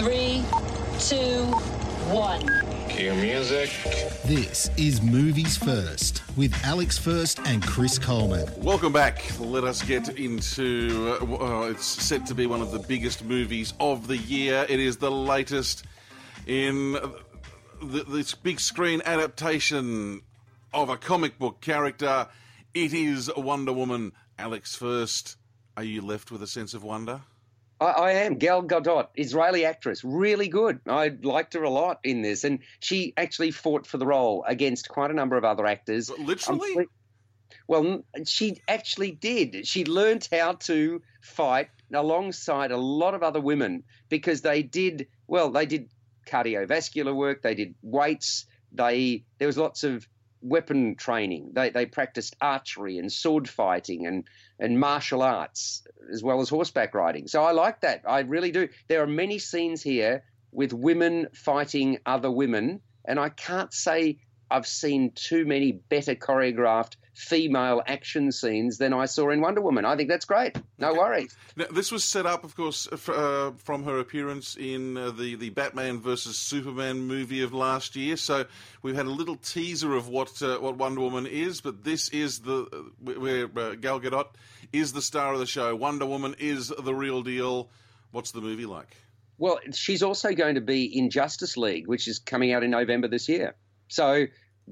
Five, four, three, two, one. Cue music. This is Movies First with Alex First and Chris Coleman. Welcome back. Let us get into. Uh, it's set to be one of the biggest movies of the year. It is the latest in the, this big screen adaptation of a comic book character. It is Wonder Woman. Alex First. Are you left with a sense of wonder? I, I, am. Gal Gadot, Israeli actress, really good. I liked her a lot in this, and she actually fought for the role against quite a number of other actors. Literally. Um, well, she actually did. She learned how to fight alongside a lot of other women because they did well. They did cardiovascular work. They did weights. They there was lots of weapon training. They they practiced archery and sword fighting and and martial arts as well as horseback riding. So I like that. I really do. There are many scenes here with women fighting other women, and I can't say I've seen too many better choreographed female action scenes than I saw in Wonder Woman. I think that's great. No worries. Now, this was set up, of course, uh, from her appearance in uh, the the Batman versus Superman movie of last year. So we've had a little teaser of what uh, what Wonder Woman is, but this is the uh, where uh, Gal Gadot is the star of the show. Wonder Woman is the real deal. What's the movie like? Well, she's also going to be in Justice League, which is coming out in November this year. So,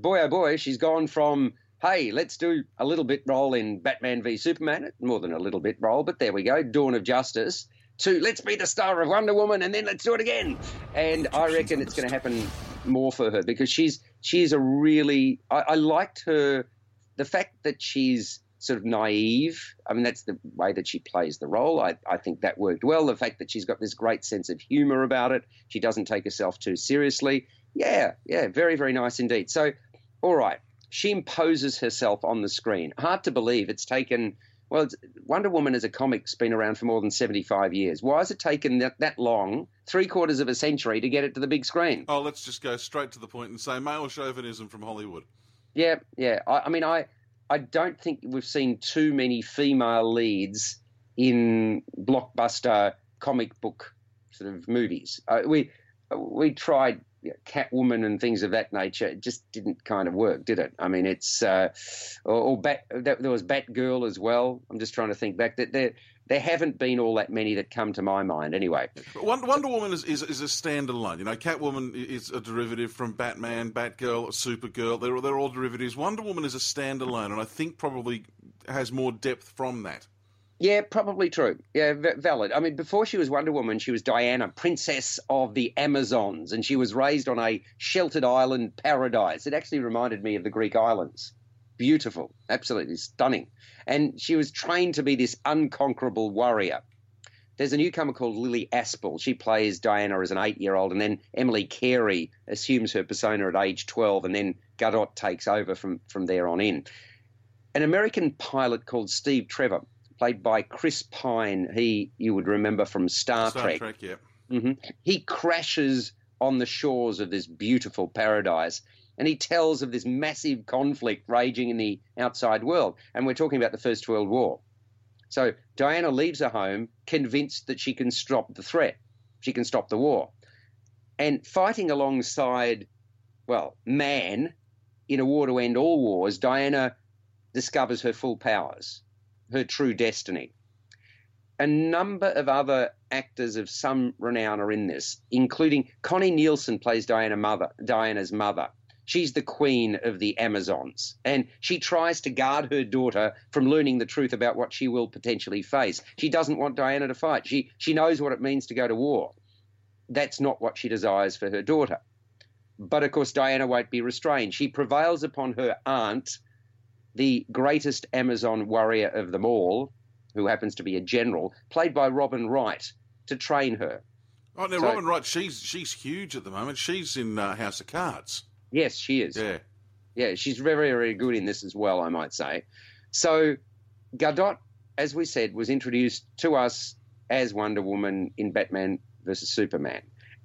boy oh boy, she's gone from hey, let's do a little bit role in Batman v Superman, more than a little bit role, but there we go, Dawn of Justice, to let's be the star of Wonder Woman and then let's do it again. And I reckon it's going to happen more for her because she's she's a really I, I liked her the fact that she's sort of naive. I mean, that's the way that she plays the role. I, I think that worked well. The fact that she's got this great sense of humor about it, she doesn't take herself too seriously. Yeah, yeah, very, very nice indeed. So, all right, she imposes herself on the screen. Hard to believe it's taken. Well, Wonder Woman as a comic's been around for more than 75 years. Why has it taken that, that long, three quarters of a century, to get it to the big screen? Oh, let's just go straight to the point and say male chauvinism from Hollywood. Yeah, yeah. I, I mean, I, I don't think we've seen too many female leads in blockbuster comic book sort of movies. Uh, we we tried Catwoman and things of that nature, it just didn't kind of work, did it? I mean, it's uh, or, or Bat, there was Batgirl as well. I'm just trying to think back that there there haven't been all that many that come to my mind anyway. Wonder, Woman is, is, is a standalone. You know, Catwoman is a derivative from Batman, Batgirl, Supergirl. They're they're all derivatives. Wonder Woman is a standalone, and I think probably has more depth from that. Yeah, probably true. Yeah, v- valid. I mean, before she was Wonder Woman, she was Diana, Princess of the Amazons, and she was raised on a sheltered island paradise. It actually reminded me of the Greek islands. Beautiful, absolutely stunning. And she was trained to be this unconquerable warrior. There's a newcomer called Lilly Aspell. She plays Diana as an eight year old, and then Emily Carey assumes her persona at age 12, and then Gadot takes over from, from there on in. An American pilot called Steve Trevor played by Chris Pine. He, you would remember from Star, Star Trek. Trek yeah. Mm-hmm. He crashes on the shores of this beautiful paradise. And he tells of this massive conflict raging in the outside world. And we're talking about the First World War. So Diana leaves her home convinced that she can stop the threat, she can stop the war. And fighting alongside, well, man in a war to end all wars, Diana discovers her full powers her true destiny. A number of other actors of some renown are in this, including Connie Nielsen plays Diana mother, Diana's mother. She's the queen of the Amazons, and she tries to guard her daughter from learning the truth about what she will potentially face. She doesn't want Diana to fight. She she knows what it means to go to war. That's not what she desires for her daughter. But of course, Diana won't be restrained. She prevails upon her aunt the greatest Amazon warrior of them all, who happens to be a general, played by Robin Wright, to train her. Oh, now So- Robin Wright, she's she's huge at the moment. She's in uh, House of Cards. Yes, she is. Yeah. Yeah, she's very, very good in this as well, I might say. So, Gadot, as we said, was introduced to us as Wonder Woman in Batman versus Superman.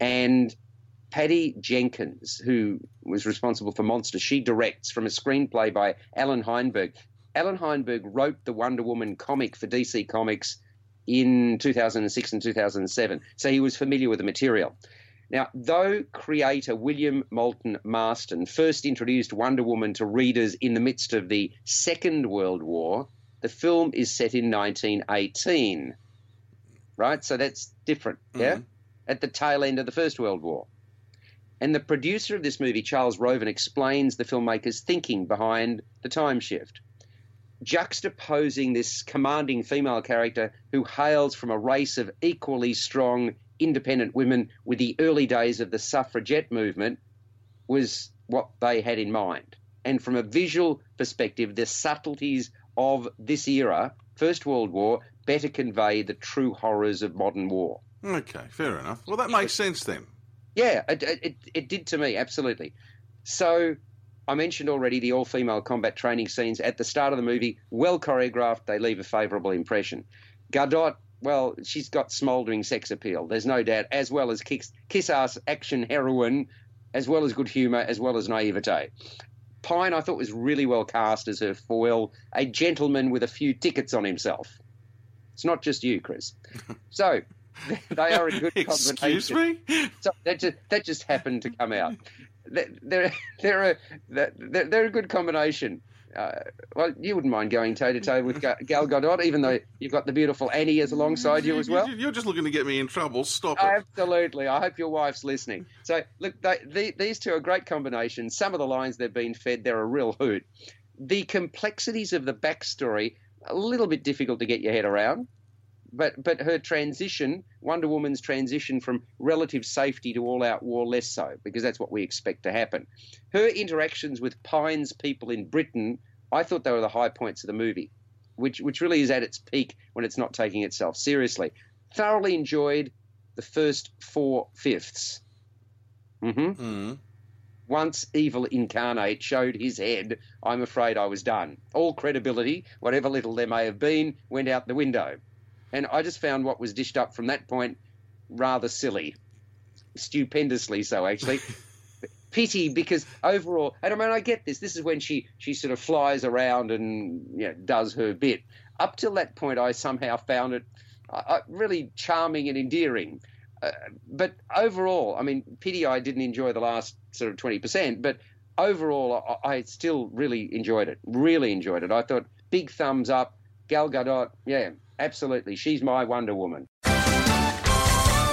And Patty Jenkins, who was responsible for Monster, she directs from a screenplay by Allan Heinberg. Allan Heinberg wrote the Wonder Woman comic for DC Comics in 2006 and 2007, so he was familiar with the material. Now, though creator William Moulton Marston first introduced Wonder Woman to readers in the midst of the Second World War, the film is set in 1918. Right? So that's different, yeah? Mm-hmm. At the tail end of the First World War. And the producer of this movie, Charles Roven, explains the filmmaker's thinking behind the time shift. Juxtaposing this commanding female character who hails from a race of equally strong, independent women with the early days of the suffragette movement was what they had in mind. And from a visual perspective, the subtleties of this era, First World War, better convey the true horrors of modern war. Okay, fair enough. Well, that makes sense then. Yeah, it, it, it did to me, absolutely. So I mentioned already the all female combat training scenes at the start of the movie, well choreographed, they leave a favourable impression. Gadot, well, she's got smouldering sex appeal, there's no doubt, as well as kiss ass action heroine, as well as good humour, as well as naivete. Pine, I thought, was really well cast as her foil, a gentleman with a few tickets on himself. It's not just you, Chris. So, they are a good combination. Excuse me? So that just that just happened to come out. They're they're a they're, they're a good combination. Uh, well, you wouldn't mind going toe to toe with Gal Gadot, even though you've got the beautiful Annie as alongside you as well. You're just looking to get me in trouble. Stop it. Absolutely. I hope your wife's listening. So, look, they, the, these two are great combinations. Some of the lines they've been fed, they're a real hoot. The complexities of the backstory, a little bit difficult to get your head around. But, but her transition, Wonder Woman's transition from relative safety to all out war, less so, because that's what we expect to happen. Her interactions with Pine's people in Britain, I thought they were the high points of the movie, which, which really is at its peak when it's not taking itself seriously. Thoroughly enjoyed the first four fifths. Mm-hmm. Once Evil Incarnate showed his head, I'm afraid I was done. All credibility, whatever little there may have been, went out the window. And I just found what was dished up from that point rather silly. Stupendously so, actually. Pity because overall, and I mean, I get this. This is when she, she sort of flies around and you know, does her bit. Up till that point, I somehow found it uh, uh, really charming and endearing. Uh, but overall, I mean, pity I didn't enjoy the last sort of 20%, but overall, I, I still really enjoyed it. Really enjoyed it. I thought big thumbs up. Gal Gadot, yeah, absolutely. She's my Wonder Woman.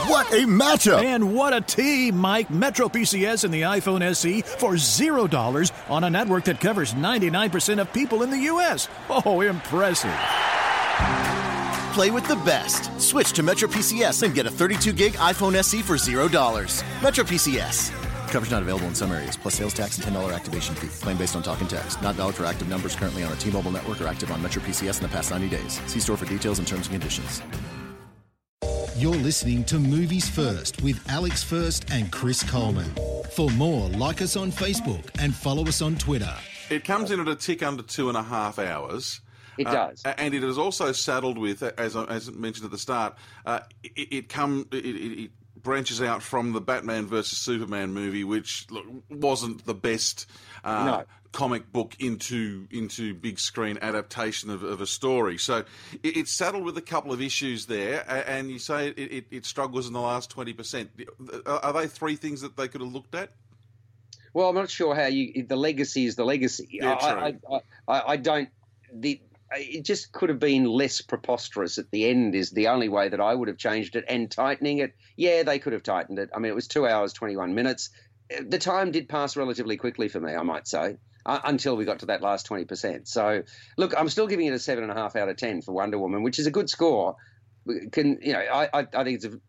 What a matchup! And what a team, Mike. Metro PCS and the iPhone SE for $0 on a network that covers 99% of people in the U.S. Oh, impressive. Play with the best. Switch to Metro PCS and get a 32 gig iPhone SE for $0. Metro PCS. Coverage not available in some areas, plus sales tax and $10 activation fee. Claim based on talk and text. Not valid for active numbers currently on a T Mobile network or active on Metro PCS in the past 90 days. See store for details and terms and conditions. You're listening to Movies First with Alex First and Chris Coleman. For more, like us on Facebook and follow us on Twitter. It comes in at a tick under two and a half hours. It Uh, does. and it is also saddled with, as I- as mentioned at the start, uh, it, it come it, it, it branches out from the Batman versus Superman movie, which look, wasn't the best uh, No. comic book into into big screen adaptation of, of a story. So it, it's saddled with a couple of issues there, and you say it, it, it struggles in the last twenty percent. Are are they three things that they could have looked at? Well, I'm not sure how you. The legacy is the legacy. Yeah, I. I, I, I don't. The it just could have been less preposterous at the end. Is the only way that I would have changed it and tightening it. Yeah, they could have tightened it. I mean, it was two hours twenty one minutes. The time did pass relatively quickly for me, I might say, uh, until we got to that last twenty percent. So, look, I'm still giving it a seven and a half out of ten for Wonder Woman, which is a good score. Can you know? I I, I think it's. A,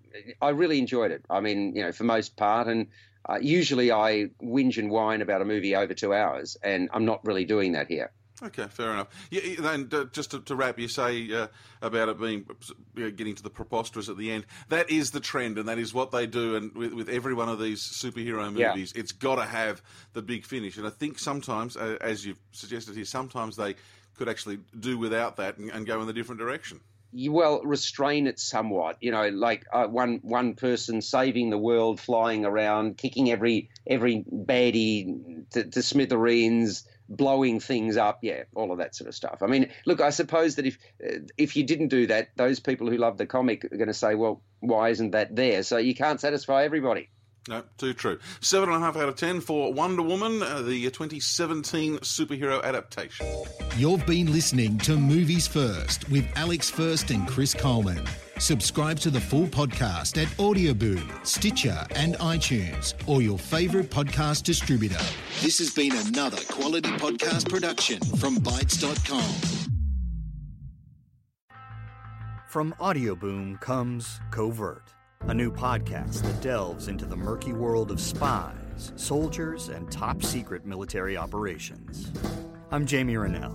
I really enjoyed it. I mean, you know, for most part, and uh, usually I whinge and whine about a movie over two hours, and I'm not really doing that here. Okay, fair enough. Yeah, uh, just to, to, wrap, you say uh, about it being getting to the preposterous at the end. That is the trend, and that is what they do. And with, with every one of these superhero movies, yeah. it's got to have the big finish. And I think sometimes, uh, as you've suggested here, sometimes they could actually do without that and, and go in a different direction you well restrain it somewhat. You know, like uh, one one person saving the world, flying around, kicking every every baddie to, to smithereens, blowing things up. Yeah, all of that sort of stuff. I mean, look, I suppose that if uh, if you didn't do that, those people who love the comic are going to say, well, why isn't that there? So you can't satisfy everybody. No, too true. Seven and a half out of ten for Wonder Woman, uh, the 2017 superhero adaptation. You've been listening to Movies First with Alex First and Chris Coleman. Subscribe to the full podcast at Audioboom, Stitcher, and iTunes, or your favourite podcast distributor. This has been another quality podcast production from Bytes.com. From Audioboom comes Covert a new podcast that delves into the murky world of spies, soldiers, and top secret military operations. I'm Jamie Rennell,